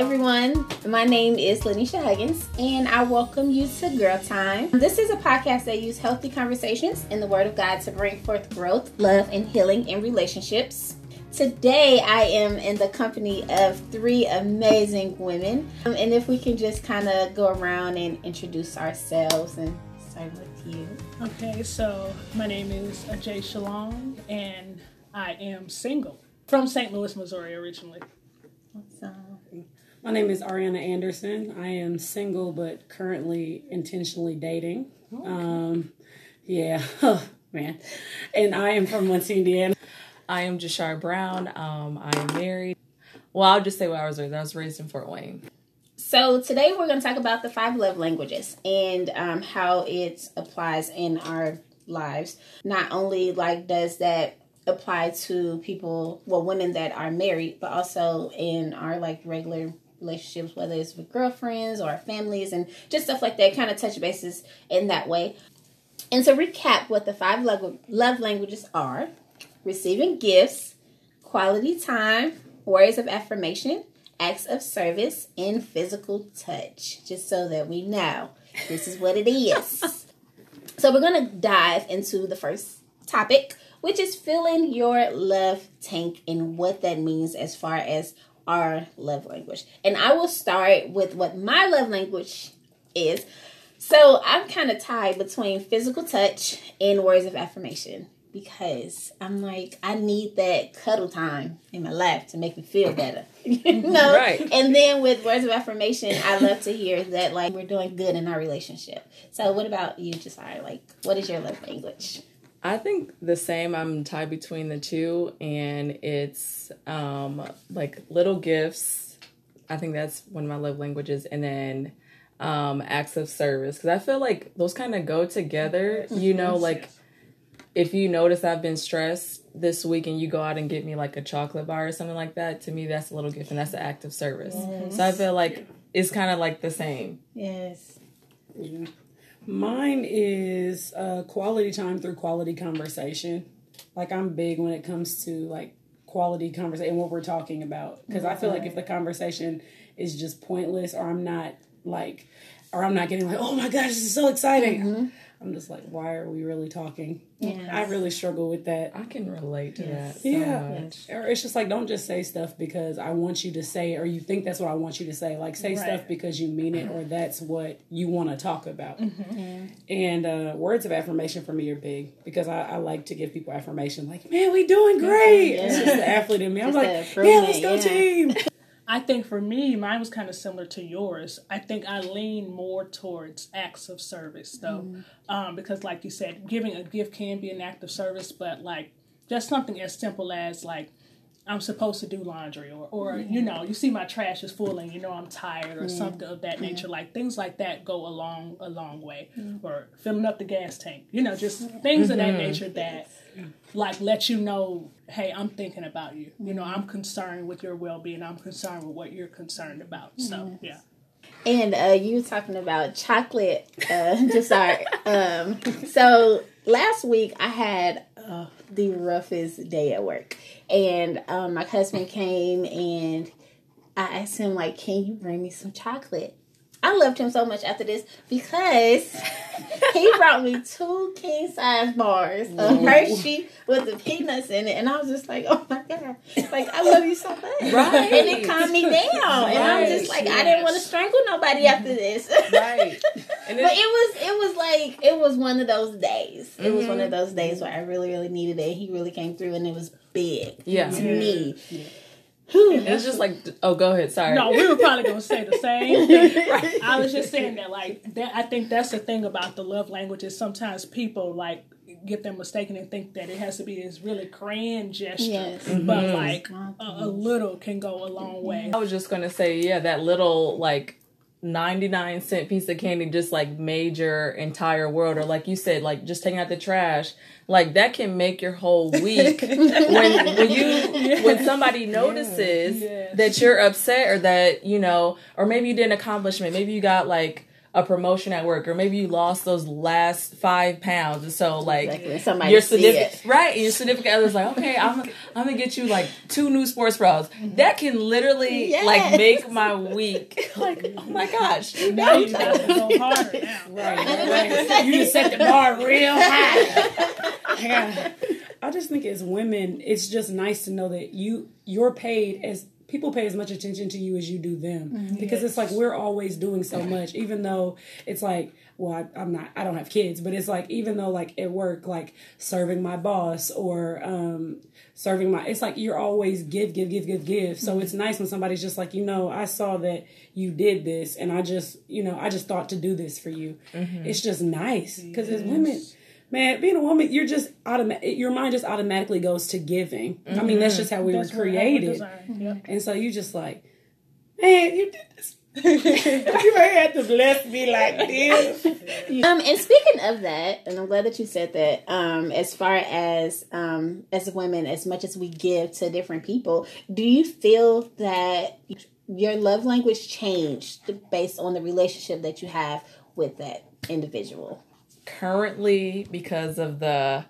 everyone. My name is Lanisha Huggins, and I welcome you to Girl Time. This is a podcast that uses healthy conversations in the Word of God to bring forth growth, love, and healing in relationships. Today, I am in the company of three amazing women. Um, and if we can just kind of go around and introduce ourselves and start with you. Okay, so my name is Ajay Shalom, and I am single from St. Louis, Missouri, originally. Awesome. My name is Ariana Anderson. I am single, but currently intentionally dating. Okay. Um, yeah, oh, man. And I am from Muncie, Indiana. I am Jashar Brown. Um, I am married. Well, I'll just say where I was raised. I was raised in Fort Wayne. So today we're going to talk about the five love languages and um, how it applies in our lives. Not only like does that apply to people, well, women that are married, but also in our like regular relationships, whether it's with girlfriends or families and just stuff like that, kind of touch bases in that way. And to recap what the five love, love languages are receiving gifts, quality time, words of affirmation, acts of service, and physical touch, just so that we know this is what it is. so, we're going to dive into the first topic, which is filling your love tank and what that means as far as our love language. And I will start with what my love language is. So I'm kind of tied between physical touch and words of affirmation because I'm like, I need that cuddle time in my life to make me feel better. you know? Right. And then with words of affirmation, I love to hear that like we're doing good in our relationship. So what about you, Josiah? Like what is your love language? I think the same. I'm tied between the two, and it's um, like little gifts. I think that's one of my love languages, and then um, acts of service because I feel like those kind of go together. You know, like if you notice I've been stressed this week and you go out and get me like a chocolate bar or something like that, to me that's a little gift and that's an act of service. Yes. So I feel like it's kind of like the same. Yes. Yeah. Mine is uh, quality time through quality conversation. Like I'm big when it comes to like quality conversation and what we're talking about because I feel like if the conversation is just pointless or I'm not like or I'm not getting like oh my gosh this is so exciting. Mm-hmm. I'm just like, why are we really talking? Yes. I really struggle with that. I can relate to yes. that. So yeah. Much. Or it's just like, don't just say stuff because I want you to say, or you think that's what I want you to say. Like, say right. stuff because you mean it, or that's what you want to talk about. Mm-hmm. And uh, words of affirmation for me are big because I, I, like to give people affirmation. Like, man, we doing great. Yeah. It's just the athlete in me. I'm just like, yeah, let's go yeah. team. I think for me, mine was kind of similar to yours. I think I lean more towards acts of service, though, mm. um, because, like you said, giving a gift can be an act of service, but like just something as simple as like I'm supposed to do laundry, or or mm. you know, you see my trash is full, and you know I'm tired, or something of that nature. Like things like that go a long a long way, mm. or filling up the gas tank. You know, just things mm-hmm. of that mm-hmm. nature that like let you know hey i'm thinking about you you know i'm concerned with your well-being i'm concerned with what you're concerned about so yeah and uh, you were talking about chocolate uh, dessert um, so last week i had uh, the roughest day at work and um, my husband came and i asked him like can you bring me some chocolate I loved him so much after this because he brought me two king size bars of Hershey with the peanuts in it, and I was just like, "Oh my god!" Like I love you so much, right? And it calmed me down, right. and I'm just like, yes. I didn't want to strangle nobody after this, right? but it was, it was like, it was one of those days. Mm-hmm. It was one of mm-hmm. those days where I really, really needed it. He really came through, and it was big, yeah, to yeah. me. Yeah it's just like, oh, go ahead. Sorry. No, we were probably gonna say the same thing. right. I was just saying that, like, that. I think that's the thing about the love language is Sometimes people like get them mistaken and think that it has to be this really grand gesture, yes. mm-hmm. but like a, a, little can go a long way. I was just gonna say, yeah, that little like 99 cent piece of candy just like made your entire world or like you said like just taking out the trash like that can make your whole week when when you when somebody notices yes. that you're upset or that you know or maybe you did an accomplishment. Maybe you got like a promotion at work, or maybe you lost those last five pounds, and so like Exactly. Somebody your see significant it. right, and your significant other's like, okay, I'm I'm gonna get you like two new sports bras. Mm-hmm. That can literally Yes. like make my week. Like, oh my gosh, Now you got to go harder now. Right, right. You just set the bar real high. Yeah. I just think as women, it's just nice to know that you you're paid as people pay as much attention to you as you do them. Mm-hmm. Because it's like we're always doing so much even though it's like well I, i'm not i don't have kids but it's like even though like at work like serving my boss or um serving my it's like you're always give give give give give. So mm-hmm. it's nice when somebody's just like you know i saw that you did this and i just you know i just thought to do this for you. Mm-hmm. It's just nice because as women man being a woman you're just automatic your mind just automatically goes to giving i mean that's just how we That's were what I would created design. Yep. and so you just like man you did this you ain't had to bless me like this Um, and speaking of that, and I'm glad that you said that. Um, as far as um, as women, as much as we give to different people, do you feel that your love language changed based on the relationship that you have with that individual? Currently because of the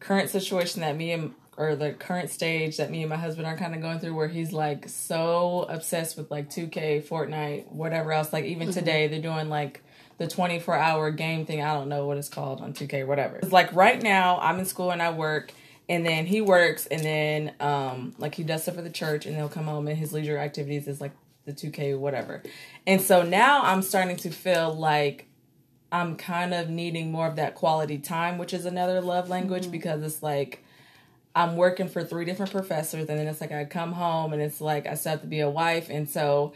current situation that me and or the current stage that me and my husband are kind of going through where he's like so obsessed with like 2K, Fortnite, whatever else like even today they're doing like the 24 hour game thing. I don't know what it's called on 2K whatever. It's like right now I'm in school and I work and then he works and then um like he does stuff for the church and they'll come home and his leisure activities is like the 2K whatever. And so now I'm starting to feel like I'm kind of needing more of that quality time, which is another love language mm-hmm. because it's like I'm working for three different professors, and then it's like I come home and it's like I still have to be a wife, and so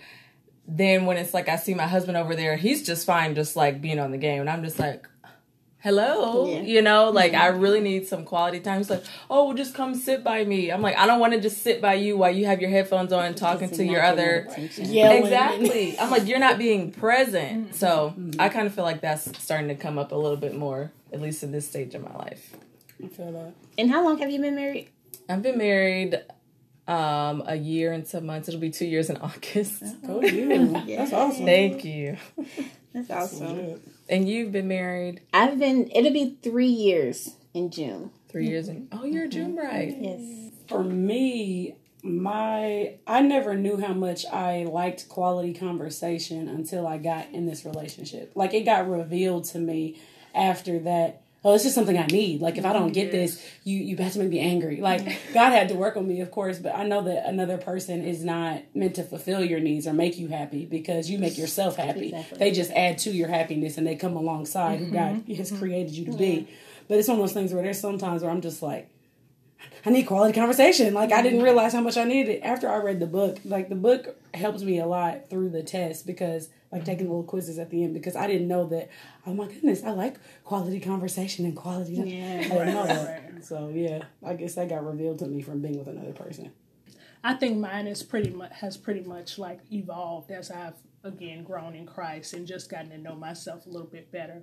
then when it's like I see my husband over there, he's just fine, just like being on the game, and I'm just like. Hello, Yeah. you know, like I mm-hmm. really need some quality time. He's like, "Oh, well, just come sit by me." I'm like, "I don't want to just sit by you while you have your headphones on, talking to your other yelling Exactly. I'm like, you're not being present. Mm-hmm. So mm-hmm. I kind of feel like that's starting to come up a little bit more, at least in this stage of my life. I feel that. And how long have you been married? I've been married um a year and some months. It'll be two years in August. Oh, you. That's awesome. Thank you. That's awesome. And you've been married I've been. It'll be three years in June. three years in oh you're a June mm-hmm. bride. Yes. For me, my I never knew how much I liked quality conversation until I got in this relationship. Like it got revealed to me after that. Oh, it's just something I need. Like if I don't get this, you you have to make me angry. Like God had to work on me, of course, but I know that another person is not meant to fulfill your needs or make you happy because you make yourself happy. Exactly. They just add to your happiness and they come alongside who God mm-hmm. has mm-hmm. created you to be. But it's one of those things where there's sometimes where I'm just like, I need quality conversation. Like I didn't mm-hmm. realize how much I needed it after I read the book. Like the book helped me a lot through the test because like taking little quizzes at the end because I didn't know that. Oh my goodness, I like quality conversation and quality. Yeah. I didn't know that. So yeah, I guess that got revealed to me from being with another person. I think mine is pretty much has pretty much like evolved as I've again grown in Christ and just gotten to know myself a little bit better.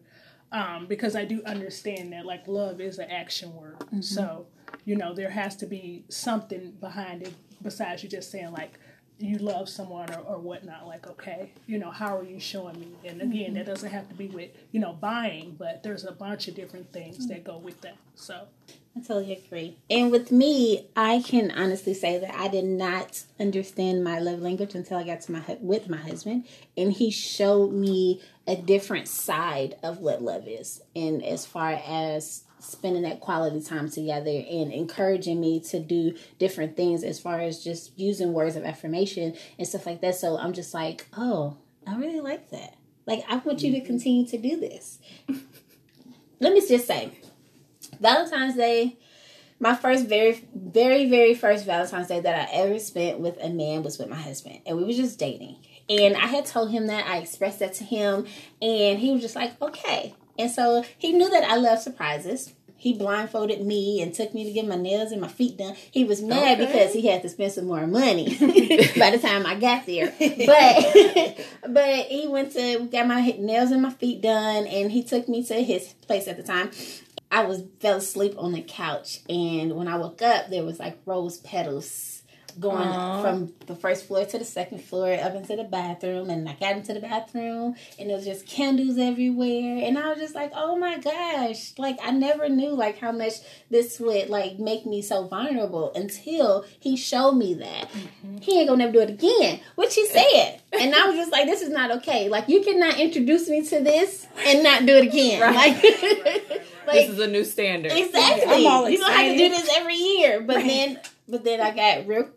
Um, because I do understand that like love is an action word. So, you know, there has to be something behind it besides you just saying like you love someone or, or whatnot, like, okay, you know, how are you showing me? And again, that mm-hmm. doesn't have to be with, you know, buying, but there's a bunch of different things that mm-hmm. go with that. So I totally agree. And with me, I can honestly say that I did not understand my love language until I got to my with my husband, and he showed me a different side of what love is. And as far as spending that quality time together and encouraging me to do different things as far as just using words of affirmation and stuff like that. So I'm just like, oh, I really like that. Like I want you to mm-hmm. continue to do this. Let me just say, Valentine's Day, my first very, very, very first Valentine's Day that I ever spent with a man was with my husband, and we were just dating. And I had told him that I expressed that to him, and he was just like, okay. And so he knew that I love surprises. He blindfolded me and took me to get my nails and my feet done. He was mad Okay. because he had to spend some more money by the time I got there. But but he went to get my nails and my feet done, and he took me to his place at the time. I was fell asleep on the couch, and when I woke up, there was like rose petals going Aww. from the first floor to the second floor up into the bathroom and I got into the bathroom and there was just candles everywhere and I was just like oh my gosh. Like I never knew like how much this would like make me so vulnerable until he showed me that. Mm-hmm. he ain't gonna never do it again which he said. And I was just like this is not okay. Like you cannot introduce me to this and not do it again. Right. like, like this is a new standard. Exactly. You don't have to do this every year but then but then I got real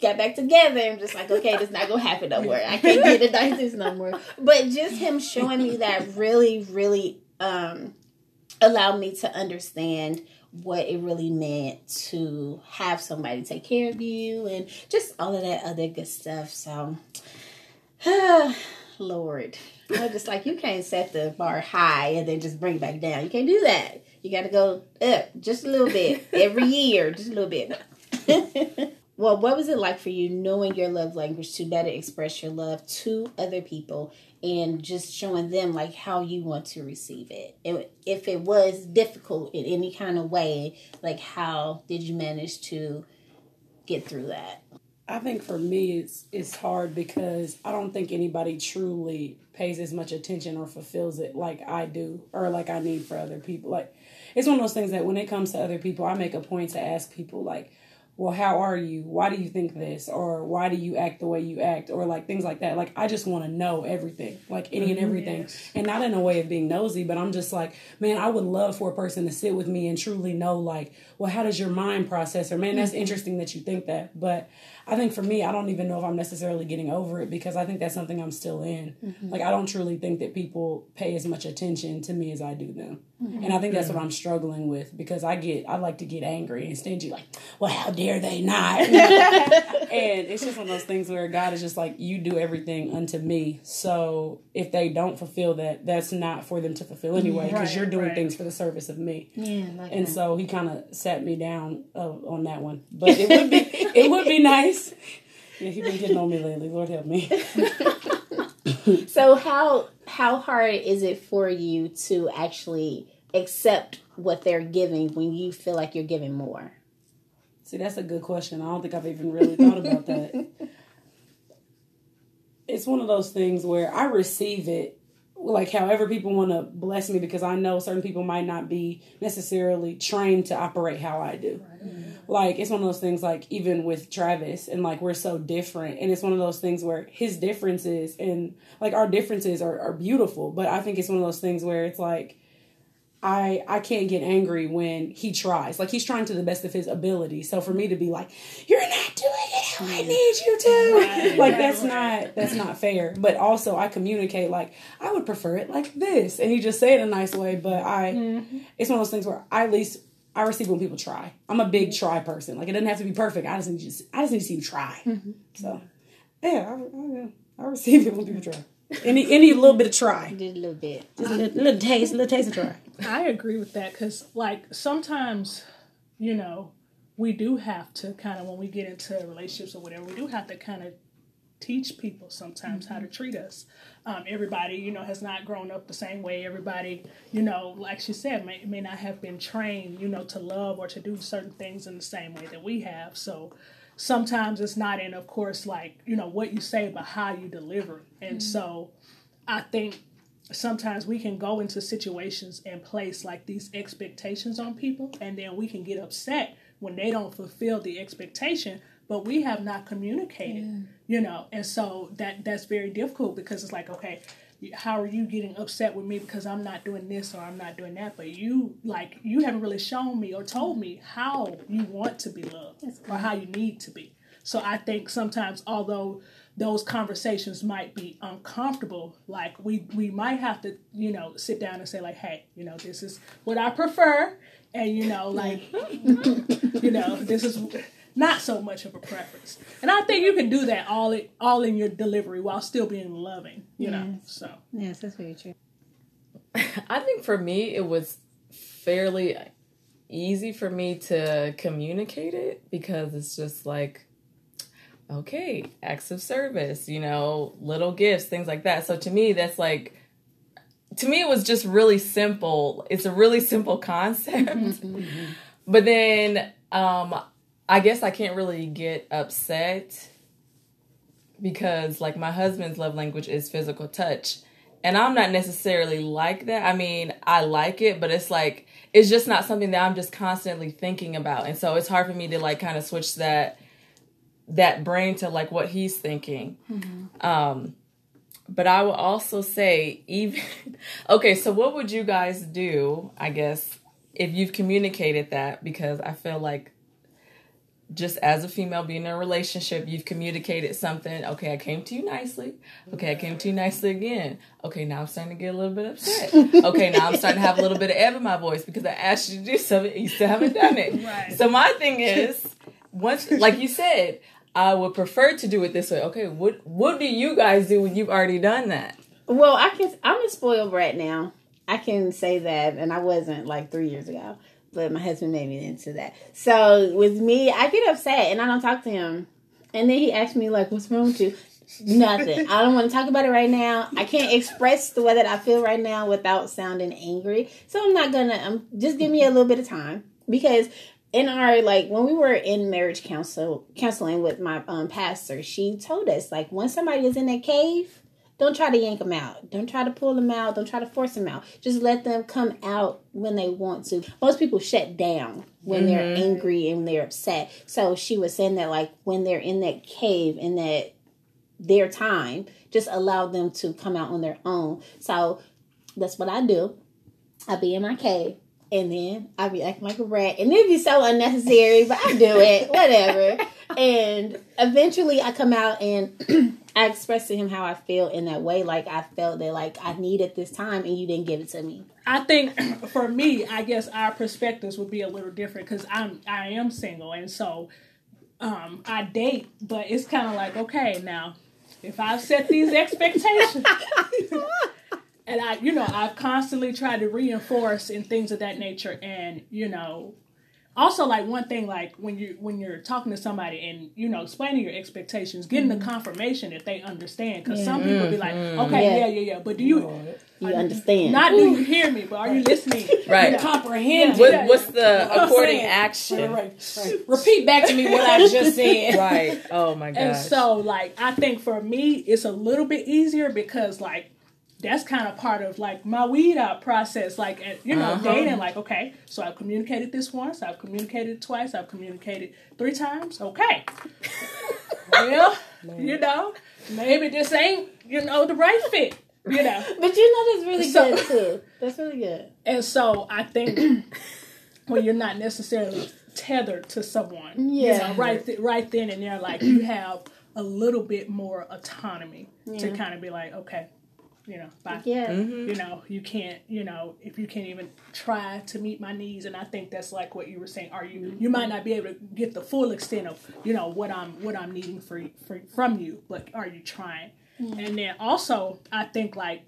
got back together and just like, okay, this not gonna happen no more. I can't get the dices no more. But just him showing me that really, really um allowed me to understand what it really meant to have somebody take care of you and just all of that other good stuff. So Lord. I'm just like you can't set the bar high and then just bring it back down. You can't do that. You gotta go up just a little bit every year, just a little bit. well, what was it like for you knowing your love language to better express your love to other people and just showing them like how you want to receive it? And if it was difficult in any kind of way, like how did you manage to get through that? I think for me it's it's hard because I don't think anybody truly pays as much attention or fulfills it like I do or like I need for other people. Like it's one of those things that when it comes to other people, I make a point to ask people like well, how are you? Why do you think this? Or why do you act the way you act? Or like things like that. Like, I just want to know everything, like any and mm-hmm. everything. Yes. And not in a way of being nosy, but I'm just like, man, I would love for a person to sit with me and truly know, like, well, how does your mind process? Or, man, that's mm-hmm. interesting that you think that. But I think for me, I don't even know if I'm necessarily getting over it because I think that's something I'm still in. Mm-hmm. Like, I don't truly think that people pay as much attention to me as I do them. Mm-hmm. And I think that's what I'm struggling with because I get, I like to get angry and stingy, like, well, how dare they not? and it's just one of those things where God is just like, you do everything unto me. So if they don't fulfill that, that's not for them to fulfill anyway because right, you're doing right. things for the service of me. Yeah, like and that. so he kind of sat me down uh, on that one. But it would be, it would be nice nice. Yeah, he's been getting on me lately. Lord help me. so how how hard is it for you to actually accept what they're giving when you feel like you're giving more? See, that's a good question. I don't think I've even really thought about that. it's one of those things where I receive it like however people want to bless me because I know certain people might not be necessarily trained to operate how I do. Right. Like it's one of those things like even with Travis and like we're so different and it's one of those things where his differences and like our differences are, are beautiful, but I think it's one of those things where it's like I I can't get angry when he tries. Like he's trying to the best of his ability. So for me to be like, "You're not doing it I need you to," right, like that's not that's not fair. But also I communicate like I would prefer it like this, and he just say it in a nice way. But I, mm-hmm. it's one of those things where I at least I receive when people try. I'm a big try person. Like it doesn't have to be perfect. I just need to I just need to see you try. Mm-hmm. So yeah, I, I, I receive it when people try. Any any little bit of try. Just a little bit. Just a little, little taste, a little taste of try. I agree with that because, like, sometimes, you know, we do have to kind of when we get into relationships or whatever, we do have to kind of teach people sometimes mm-hmm. how to mm-hmm. treat us. Um, everybody, you know, has not grown up the same way. Everybody, you know, like she said, may, may not have been trained, you know, to love or to do certain things in the same way that we have. So sometimes it's not in, of course, like, you know, what you say, but how you deliver. And mm-hmm. so I think sometimes we can go into situations and place like these expectations on people, and then we can get upset when they don't fulfill the expectation but we have not communicated yeah. you know and so that that's very difficult because it's like okay how are you getting upset with me because I'm not doing this or I'm not doing that? But you like you haven't really shown me or told me how you want to be loved or how you need to be. So I think sometimes although those conversations might be uncomfortable, like we we might have to, you know, sit down and say like, hey, you know, this is what I prefer and you know, like you know, this is not so much of a preference. And I think you can do that all it, all in your delivery while still being loving, you yes. know. So Yes, that's very true. I think for me it was fairly easy for me to communicate it because it's just like okay, acts of service, you know, little gifts, things like that. So to me that's like to me it was just really simple. It's a really simple concept. Mm-hmm. but then um I guess I can't really get upset because like my husband's love language is physical touch. And I'm not necessarily like that. I mean, I like it, but it's like it's just not something that I'm just constantly thinking about. And so it's hard for me to like kind of switch that that brain to like what he's thinking. Mm-hmm. Um but I will also say even okay, so what would you guys do, I guess, if you've communicated that because I feel like just as a female being in a relationship, you've communicated something. Okay, I came to you nicely. Okay, I came to you nicely again. Okay, now I'm starting to get a little bit upset. Okay, now I'm starting to have a little bit of ebb in my voice because I asked you to do something and you still haven't done it. Right. So my thing is, once, like you said, I would prefer to do it this way. Okay, what what do you guys do when you've already done that? Well, I can. I'm a spoiled brat now. I can say that, and I wasn't like three years ago but my husband made me into that. So with me, I get upset and I don't talk to him. And then he asked me like, "What's wrong with you?" Nothing. I don't want to talk about it right now. I can't express the way that I feel right now without sounding angry. So I'm not gonna. Um, just give me a little bit of time because in our like when we were in marriage counsel counseling with my um pastor, she told us like when somebody is in that cave, don't try to yank them out. Don't try to pull them out. Don't try to force them out. Just let them come out when they want to. Most people shut down when mm-hmm. they're angry and they're upset. So she was saying that like when they're in that cave in that their time, just allow them to come out on their own. So that's what I do. I be in my cave and then I'd be acting like a rat, and it'd be so unnecessary, but I do it, whatever. and eventually, I come out and I express to him how I feel in that way. Like I felt that like I needed this time and you didn't give it to me. I think for me, I guess our perspectives would be a little different because I'm I am single and so um, I date, but it's kind of like okay now if I've set these expectations. and I, you know, I've constantly tried to reinforce and things of that nature, and you know, also like one thing like when you when you're talking to somebody and you know explaining your expectations getting mm-hmm. the confirmation that they understand. Because some people be like mm-hmm. okay yeah. yeah yeah yeah but do you you understand. Not do you hear me but are you listening? Right. You comprehend what, what's the according action? Right, right, repeat back to me what i just said. Right. Oh my god and so like i think for me it's a little bit easier because like that's kind of part of like my weed out process. Like, at, you know, uh-huh. dating, like, okay, so I've communicated this once, I've communicated twice, I've communicated three times. Okay. well, you know, maybe this ain't, you know, the right fit. You know, but you know that's really so, good too. That's really good. And so I think when you're not necessarily tethered to someone, yeah, you know, right, th- right then and there, like you have a little bit more autonomy yeah. to kind of be like, okay, you know, by, yeah. Mm-hmm. you know, you can't, you know, if you can't even try to meet my needs, and I think that's like what you were saying. Are you? Mm-hmm. You might not be able to get the full extent of, you know, what I'm what I'm needing for, for from you, but are you trying? Mm-hmm. And then also, I think like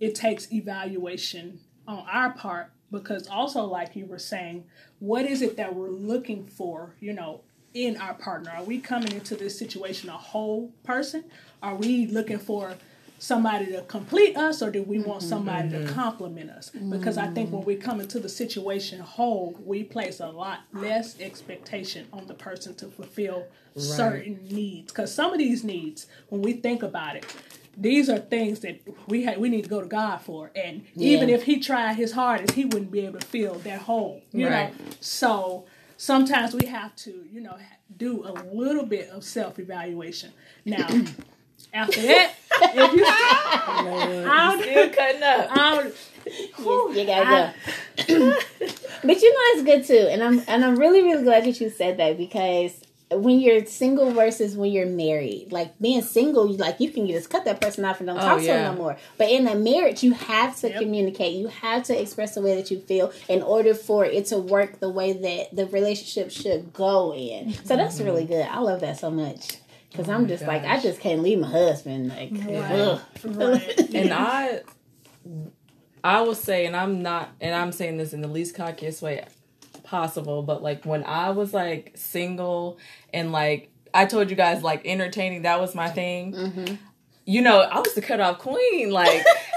it takes evaluation on our part because also, like you were saying, what is it that we're looking for? You know, in our partner, are we coming into this situation a whole person? Are we looking for somebody to complete us or do we want somebody mm-hmm. to complement us? Because I think when we come into the situation whole, we place a lot less expectation on the person to fulfill right. certain needs. Because some of these needs, when we think about it, these are things that we ha- we need to go to God for, and yeah. even if He tried His hardest, He wouldn't be able to fill that hole. You right. know, so sometimes we have to, you know, do a little bit of self evaluation. Now, after that, if you I'm still cutting up. Whew, you gotta go. but you know it's good too, and I'm and I'm really really glad that you said that because when you're single versus when you're married, like being single, you like you can just cut that person off and don't oh, talk yeah. to them no more. But in a marriage, you have to yep. communicate. You have to express the way that you feel in order for it to work the way that the relationship should go in. So that's mm-hmm. really good. I love that so much. Cause oh I'm just gosh. like I just can't leave my husband like right. right. and I I will say and I'm not and I'm saying this in the least cockiest way possible but like when I was like single and like I told you guys like entertaining that was my thing mm-hmm. you know I was the cut off queen like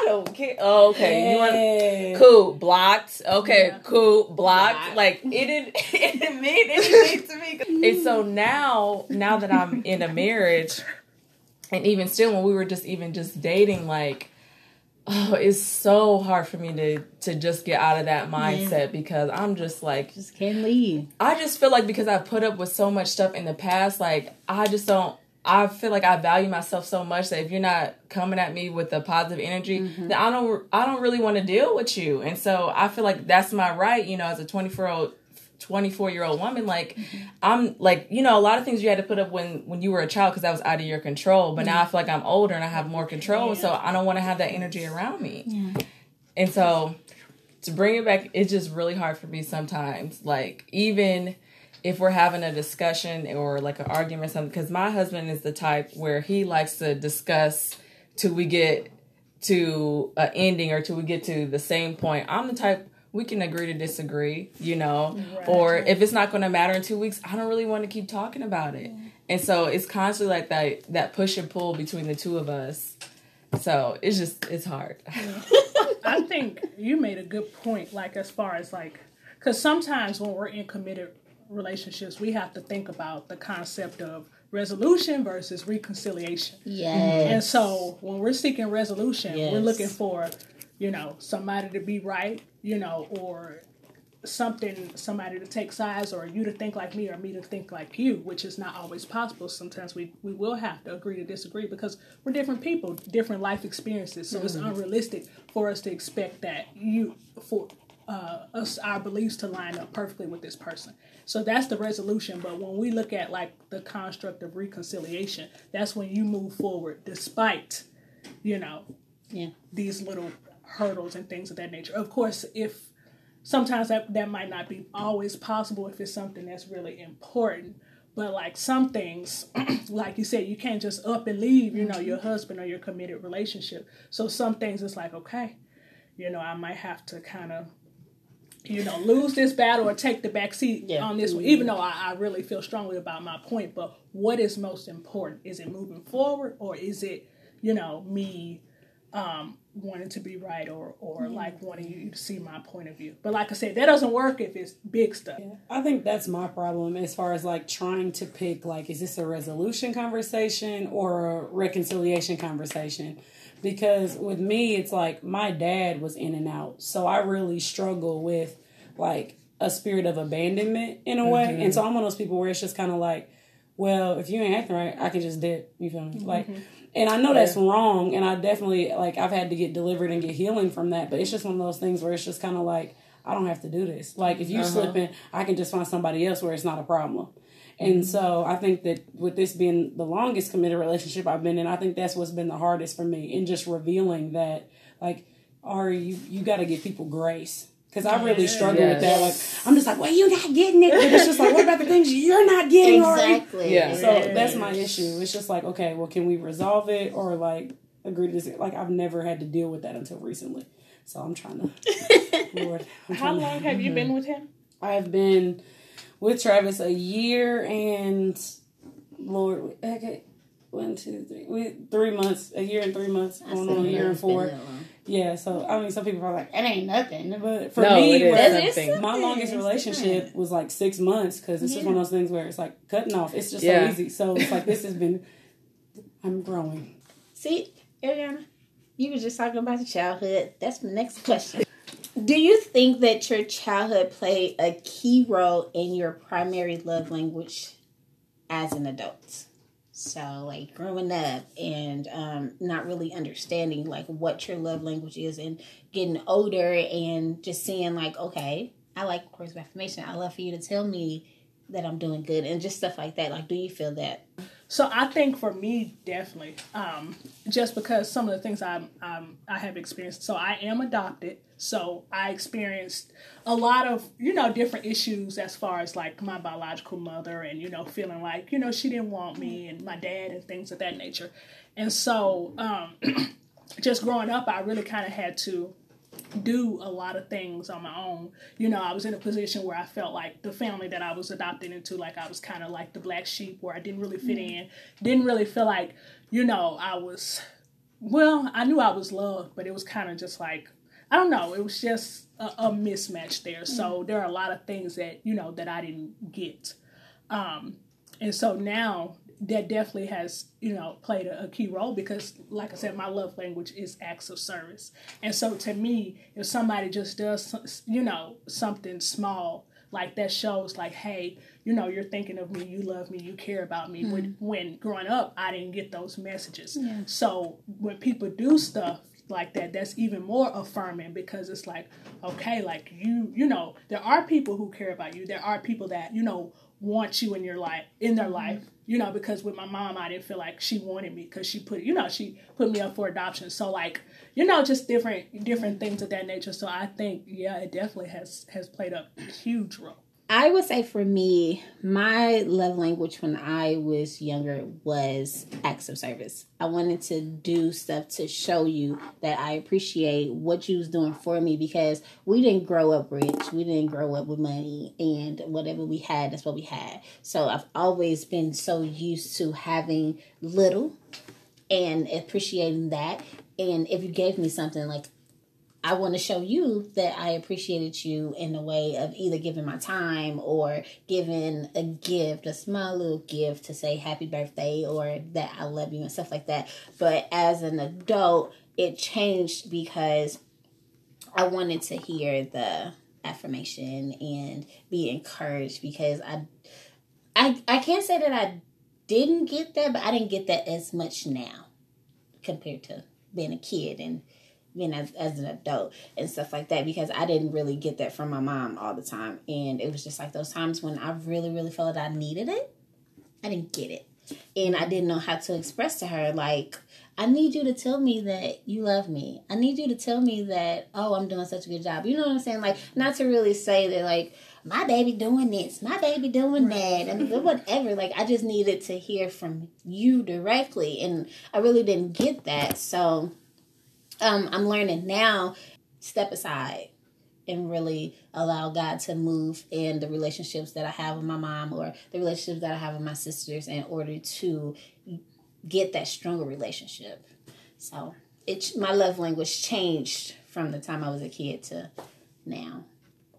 I don't care. Oh, okay, you want Yeah. cool blocked. Okay, Yeah. cool blocked. Blocked. Like it didn't, it didn't mean anything to me. And so now, now that I'm in a marriage, and even still, when we were just even just dating, like. Oh, it's so hard for me to to just get out of that mindset because I'm just like Just can't leave. I just feel like because I put up with so much stuff in the past, like I just don't. I feel like I value myself so much that if you're not coming at me with the positive energy, mm-hmm. then I don't. I don't really want to deal with you, and so I feel like that's my right. You know, as a 24 old. 24 year old woman like mm-hmm. i'm like you know a lot of things you had to put up when when you were a child because that was out of your control but now i mm-hmm. feel like i'm older and i have more control so i don't want to have that energy around me and so to bring it back, it's just really hard for me sometimes. Like even if we're having a discussion or like an argument or something, because my husband is the type where he likes to discuss till we get to an ending or till we get to the same point. I'm the type we can agree to disagree, you know, Right. or if it's not going to matter in two weeks, I don't really want to keep talking about it. And so it's constantly like that that push and pull between the two of us. So it's just it's hard. I think you made a good point, like as far as like, because sometimes when we're in committed relationships, we have to think about the concept of resolution versus reconciliation. Yes. And so when we're seeking resolution, we're looking for, you know, somebody to be right, you know, or something, somebody to take sides, or you to think like me, or me to think like you, which is not always possible. Sometimes we, we will have to agree to disagree because we're different people, different life experiences. So it's unrealistic for us to expect that you, for uh, us, our beliefs to line up perfectly with this person. So that's the resolution. But when we look at like the construct of reconciliation, that's when you move forward despite, you know, yeah. these little hurdles and things of that nature. Of course, if sometimes that that might not be always possible if it's something that's really important. But like some things, like you said, you can't just up and leave, you know, mm-hmm. your husband or your committed relationship. So some things it's like, okay, you know, I might have to kind of, you know, lose this battle or take the back seat Yeah. on this one, even though I, I really feel strongly about my point. But what is most important? Is it moving forward or is it, you know, me um, wanting to be right or or like wanting you to see my point of view. But like I said, that doesn't work if it's big stuff. I think that's my problem as far as like trying to pick like is this a resolution conversation or a reconciliation conversation? Because with me it's like my dad was in and out. So I really struggle with like a spirit of abandonment in a way. And mm-hmm. so I'm one of those people where it's just kind of like, well, if you ain't acting right, I can just dip. You feel me? Like mm-hmm. and I know that's wrong and I definitely like I've had to get delivered and get healing from that, but it's just one of those things where it's just kind of like I don't have to do this. Like if you uh-huh. slipping, I can just find somebody else where it's not a problem. And so I think that with this being the longest committed relationship I've been in, I think that's what's been the hardest for me in just revealing that like Ari, you you got to give people grace. Cause I really struggle with that. Like I'm just like, well, you're not getting it. But it's just like, what about the things you're not getting? Ari? Exactly. Yeah. So that's my issue. It's just like, okay, well, can we resolve it or like agree to this? Like I've never had to deal with that until recently. So I'm trying to. Lord, I'm How trying to- long have you mm-hmm. been with him? I've been with Travis a year and Lord, okay, one, two, three, we, three months, a year and three months, going on a year and four. Yeah, so I mean, some people are like, it ain't nothing, but for No, me, it is where- That is something. my longest relationship different. was like six months because it's just one of those things where it's like cutting off. It's just Yeah. so easy. So it's like this has been. I'm growing. See, Ariana, you were just talking about your childhood. That's my next question. Do you think that your childhood played a key role in your primary love language as an adult? So, like growing up and um, not really understanding like what your love language is, and getting older and just seeing like, okay, I like words of affirmation. I love for you to tell me that I'm doing good, and just stuff like that. Like, do you feel that? So I think for me, definitely, um, just because some of the things I'm, um, I have experienced. So I am adopted. So I experienced a lot of you know different issues as far as like my biological mother and you know feeling like you know she didn't want me and my dad and things of that nature. And so um, just growing up, I really kind of had to do a lot of things on my own. You know, I was in a position where I felt like the family that I was adopted into, like I was kind of like the black sheep where I didn't really fit in, didn't really feel like, you know, I was well, I knew I was loved, but it was kind of just like I don't know. It was just a, a mismatch there. So there are a lot of things that you know that I didn't get, um, and so now that definitely has you know played a, a, key role because like i said my love language is acts of service and so to me if somebody just does you know something small like that shows like hey you know you're thinking of me you love me you care about me mm-hmm. when when growing up i didn't get those messages yeah. so when people do stuff like that that's even more affirming because it's like okay like you you know there are people who care about you. There are people that you know want you in your life in their mm-hmm. life you know because with my mom i didn't feel like she wanted me because she put you know she put me up for adoption. So like you know just different different things of that nature. So i think yeah it definitely has has played a huge role I would say for me, my love language when I was younger was acts of service. I wanted to do stuff to show you that I appreciate what you was doing for me because we didn't grow up rich. We didn't grow up with money and whatever we had, that's what we had. So I've always been so used to having little and appreciating that. And if you gave me something like I want to show you that I appreciated you in the way of either giving my time or giving a gift, a small little gift to say happy birthday or that I love you and stuff like that. But as an adult, it changed because I wanted to hear the affirmation and be encouraged because I I I can't say that I didn't get that, but I didn't get that as much now compared to being a kid and being as, as an adult and stuff like that because I didn't really get that from my mom all the time. And it was just like those times when I really, really felt I needed it, I didn't get it. And I didn't know how to express to her, like, I need you to tell me that you love me. I need you to tell me that, oh, I'm doing such a good job. You know what I'm saying? Like, not to really say that, like, my baby doing this, my baby doing that, and whatever. Like, I just needed to hear from you directly. And I really didn't get that. So, um, I'm learning now step aside and really allow God to move in the relationships that I have with my mom or the relationships that I have with my sisters in order to get that stronger relationship. So it my love language changed from the time I was a kid to now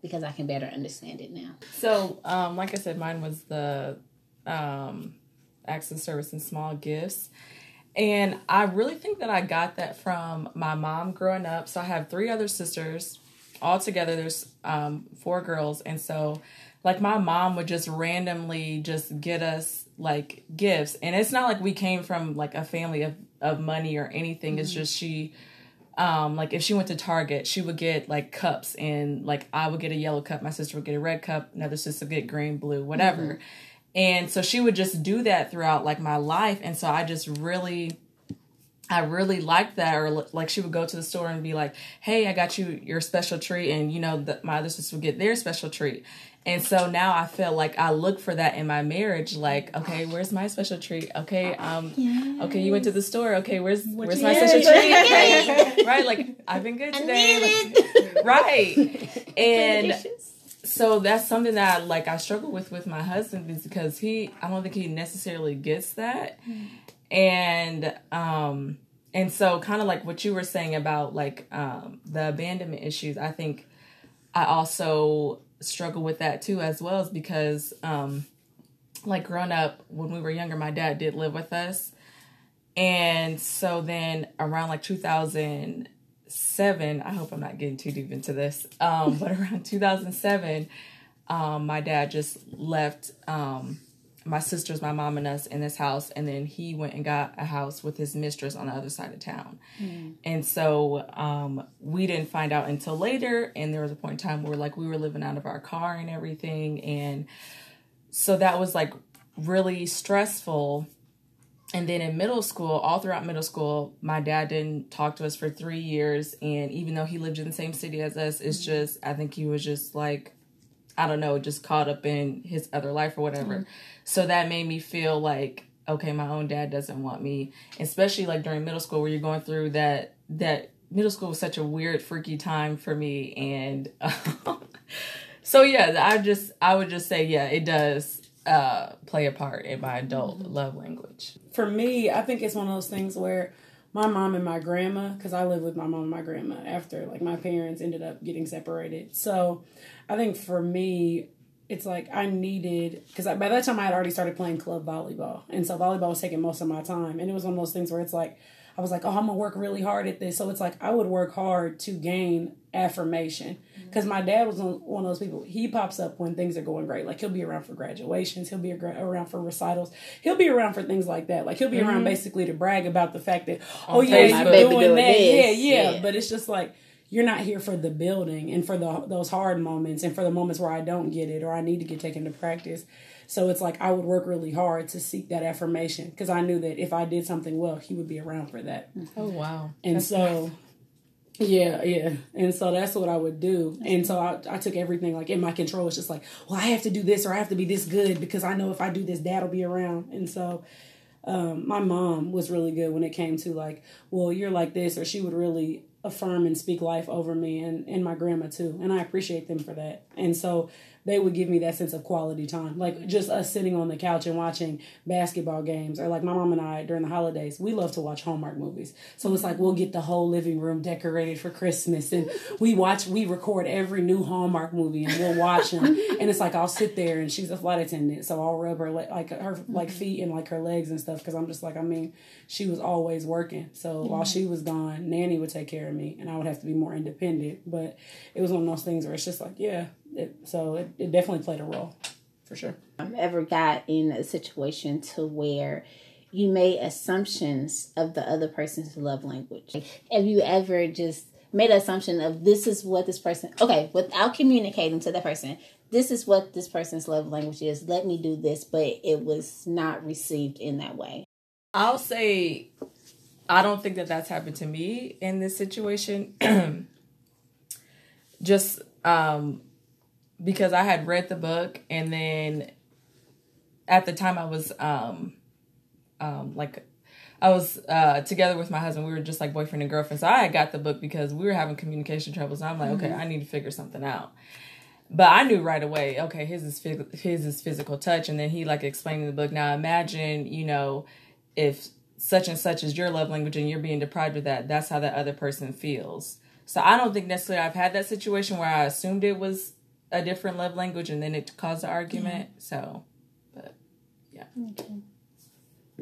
because I can better understand it now. So, um, like I said, mine was the um, acts of service and small gifts. And I really think that I got that from my mom growing up. So I have three other sisters. All together, there's um, four girls. And so, like, my mom would just randomly just get us like gifts. And it's not like we came from like a family of, of money or anything. Mm-hmm. It's just she, um, like, if she went to Target, she would get like cups. And like, I would get a yellow cup, my sister would get a red cup, another sister would get green, blue, whatever. Mm-hmm and so she would just do that throughout like my life. And so I just really I really liked that, or like she would go to the store and be like, "Hey, I got you your special treat," and you know, the, my other sisters would get their special treat. And so now I feel like I look for that in my marriage. Like, okay, where's my special treat? Okay, um, yes. okay, you went to the store. Okay, where's what where's my special treat? Right, like I've been good today. Like, right, and so that's something that like I struggle with with my husband is because he I don't think he necessarily gets that, and um and so kind of like what you were saying about like um the abandonment issues, I think I also struggle with that too as well, is because um like growing up when we were younger, my dad did live with us, and so then around like 2000 seven, I hope I'm not getting too deep into this, um, but around 2007, um, my dad just left um, my sisters, my mom, and us in this house, and then he went and got a house with his mistress on the other side of town. Mm. And so um, we didn't find out until later, and there was a point in time where like we were living out of our car and everything, and so that was like really stressful and then in middle school, all throughout middle school, my dad didn't talk to us for three years. And even though he lived in the same city as us, it's mm-hmm. just, I think he was just like, I don't know, just caught up in his other life or whatever. Mm-hmm. So that made me feel like, okay, my own dad doesn't want me, especially like during middle school where you're going through that, that middle school was such a weird, freaky time for me. And so, yeah, I just, I would just say, yeah, it does uh, play a part in my adult mm-hmm. love language. For me, I think it's one of those things where my mom and my grandma, because I live with my mom and my grandma after like my parents ended up getting separated. So I think for me, it's like I needed because by that time I had already started playing club volleyball, and so volleyball was taking most of my time, and it was one of those things where it's like I was like, oh, I'm gonna work really hard at this. So it's like I would work hard to gain affirmation because my dad was one of those people. He pops up when things are going great. Like he'll be around for graduations, he'll be around for recitals, he'll be around for things like that. Like he'll be mm-hmm. around basically to brag about the fact that, oh yeah, you're doing, doing that, yeah, yeah, yeah. But it's just like you're not here for the building and for the those hard moments and for the moments where I don't get it or I need to get taken to practice. So it's like I would work really hard to seek that affirmation because I knew that if I did something well, he would be around for that. Oh wow! And that's so. Nice. Yeah, yeah. And so that's what I would do. And so I, I took everything like in my control. It's just like, well, I have to do this or I have to be this good because I know if I do this, dad'll be around. And so um, my mom was really good when it came to like, well, you're like this, or she would really affirm and speak life over me and, and my grandma too. And I appreciate them for that. And so they would give me that sense of quality time. Like just us sitting on the couch and watching basketball games, or like my mom and I during the holidays, we love to watch Hallmark movies. So it's like we'll get the whole living room decorated for Christmas, and we watch, we record every new Hallmark movie, and we'll watch them. and it's like I'll sit there, and she's a flight attendant, so I'll rub her like her like mm-hmm. feet and like her legs and stuff because I'm just like I mean she was always working. So while mm-hmm. she was gone, Nanny would take care of me, and I would have to be more independent. But it was one of those things where it's just like yeah, it, so it, it definitely played a role for sure. I've ever got in a situation to where you made assumptions of the other person's love language. Have you ever just made an assumption of this is what this person okay without communicating to the person this is what this person's love language is let me do this but it was not received in that way i'll say i don't think that that's happened to me in this situation just um because I had read the book and then at the time I was um um like I was uh together with my husband. We were just like boyfriend and girlfriend. So I got the book because we were having communication troubles. And I'm like, mm-hmm. okay, I need to figure something out. But I knew right away, okay, his is his is physical touch, and then he like explaining the book. Now imagine, you know, if such and such is your love language and you're being deprived of that, that's how that other person feels. So I don't think necessarily I've had that situation where I assumed it was a different love language and then it caused an argument. Mm-hmm. So, but yeah. Okay.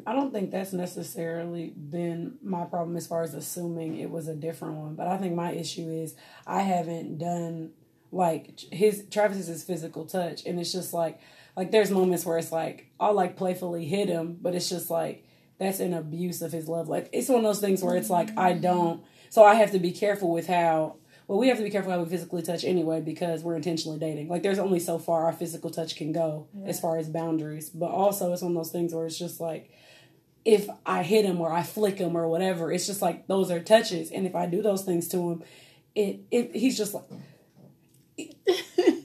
I don't think that's necessarily been my problem as far as assuming it was a different one. But I think my issue is I haven't done like his Travis's physical touch, and it's just like like there's moments where it's like I'll like playfully hit him, but it's just like that's an abuse of his love. Like it's one of those things where it's like I don't, so I have to be careful with how well, we have to be careful how we physically touch anyway because we're intentionally dating. Like, there's only so far our physical touch can go yeah. as far as boundaries. But also, it's one of those things where it's just like, if I hit him or I flick him or whatever, it's just like those are touches. And if I do those things to him, it, it he's just like,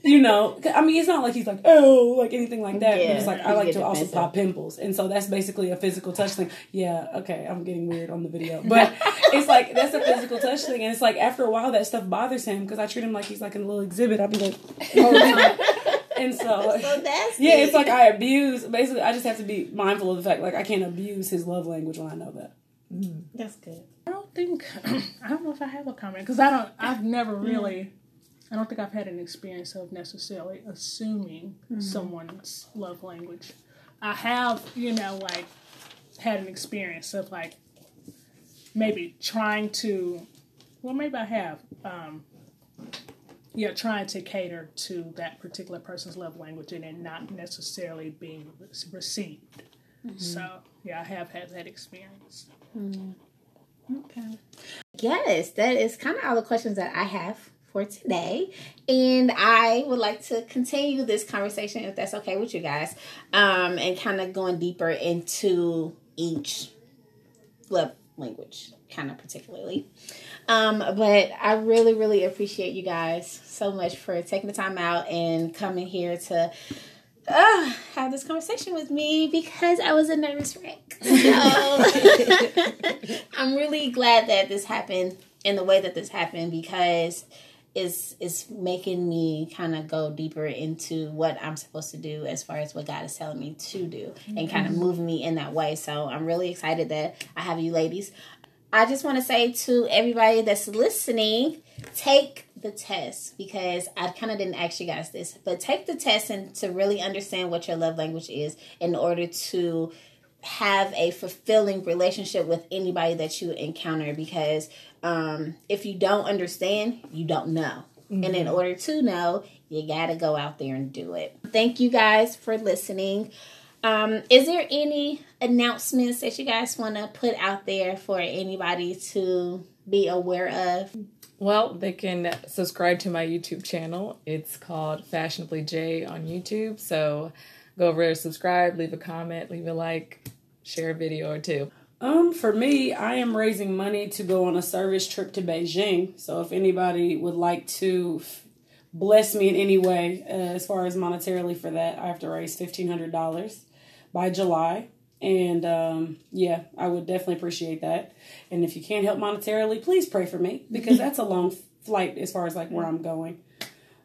you know, I mean, it's not like he's like, oh, like anything like that. Yeah, but it's like I like to also pop pimples, and so that's basically a physical touch thing. Yeah, okay, I'm getting weird on the video, but it's like that's a physical touch thing, and it's like after a while that stuff bothers him because I treat him like he's like a little exhibit. I'll be like, oh, and so, so yeah, it's like I abuse. Basically, I just have to be mindful of the fact like I can't abuse his love language when I know that. Mm. That's good. I don't think I don't know if I have a comment because I don't. I've never really. I don't think I've had an experience of necessarily assuming mm-hmm. someone's love language. I have, you know, like had an experience of like maybe trying to, well, maybe I have, um, yeah, trying to cater to that particular person's love language and then not necessarily being received. Mm-hmm. So, yeah, I have had that experience. Mm-hmm. Okay. Yes, that is kind of all the questions that I have for today. And I would like to continue this conversation, if that's okay with you guys, um, and kind of going deeper into each love language, kind of particularly. Um, but I really, really appreciate you guys so much for taking the time out and coming here to uh, have this conversation with me because I was a nervous wreck. So I'm really glad that this happened in the way that this happened because is is making me kind of go deeper into what I'm supposed to do as far as what God is telling me to do and kind of mm-hmm. moving me in that way. So I'm really excited that I have you ladies. I just want to say to everybody that's listening, take the test because I kind of didn't ask you guys this, but take the test and to really understand what your love language is in order to have a fulfilling relationship with anybody that you encounter because um, if you don't understand, you don't know. Mm-hmm. And in order to know, you got to go out there and do it. Thank you guys for listening. Um, is there any announcements that you guys want to put out there for anybody to be aware of? Well, they can subscribe to my YouTube channel. It's called Fashionably J on YouTube. So go over there, subscribe, leave a comment, leave a like, share a video or two. Um, for me, I am raising money to go on a service trip to Beijing. So if anybody would like to f- bless me in any way, uh, as far as monetarily for that, I have to raise fifteen hundred dollars by July. And um, yeah, I would definitely appreciate that. And if you can't help monetarily, please pray for me because that's a long flight as far as like where I'm going.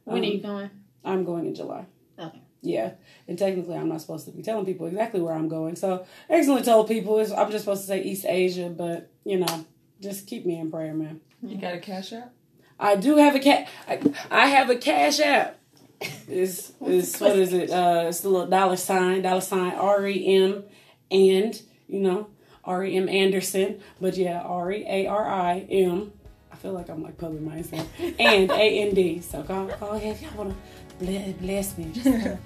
When um, are you um, going? I'm going in July. Okay. Yeah, and technically, I'm not supposed to be telling people exactly where I'm going. So, I accidentally told people I'm just supposed to say East Asia, but you know, just keep me in prayer, man. You got a cash app? I do have a cat. I, I have a cash app. Is is what is it? Uh, it's the little dollar sign, dollar sign R E M, and you know R E M Anderson. But yeah, R E A R I M. I feel like I'm like public myself. And A N D. So go go ahead if y'all wanna bless, bless me.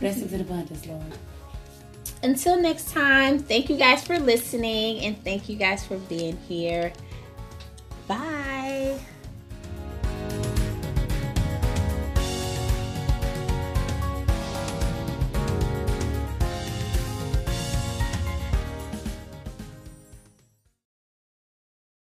Blessings in abundance, Lord. Until next time, thank you guys for listening and thank you guys for being here. Bye.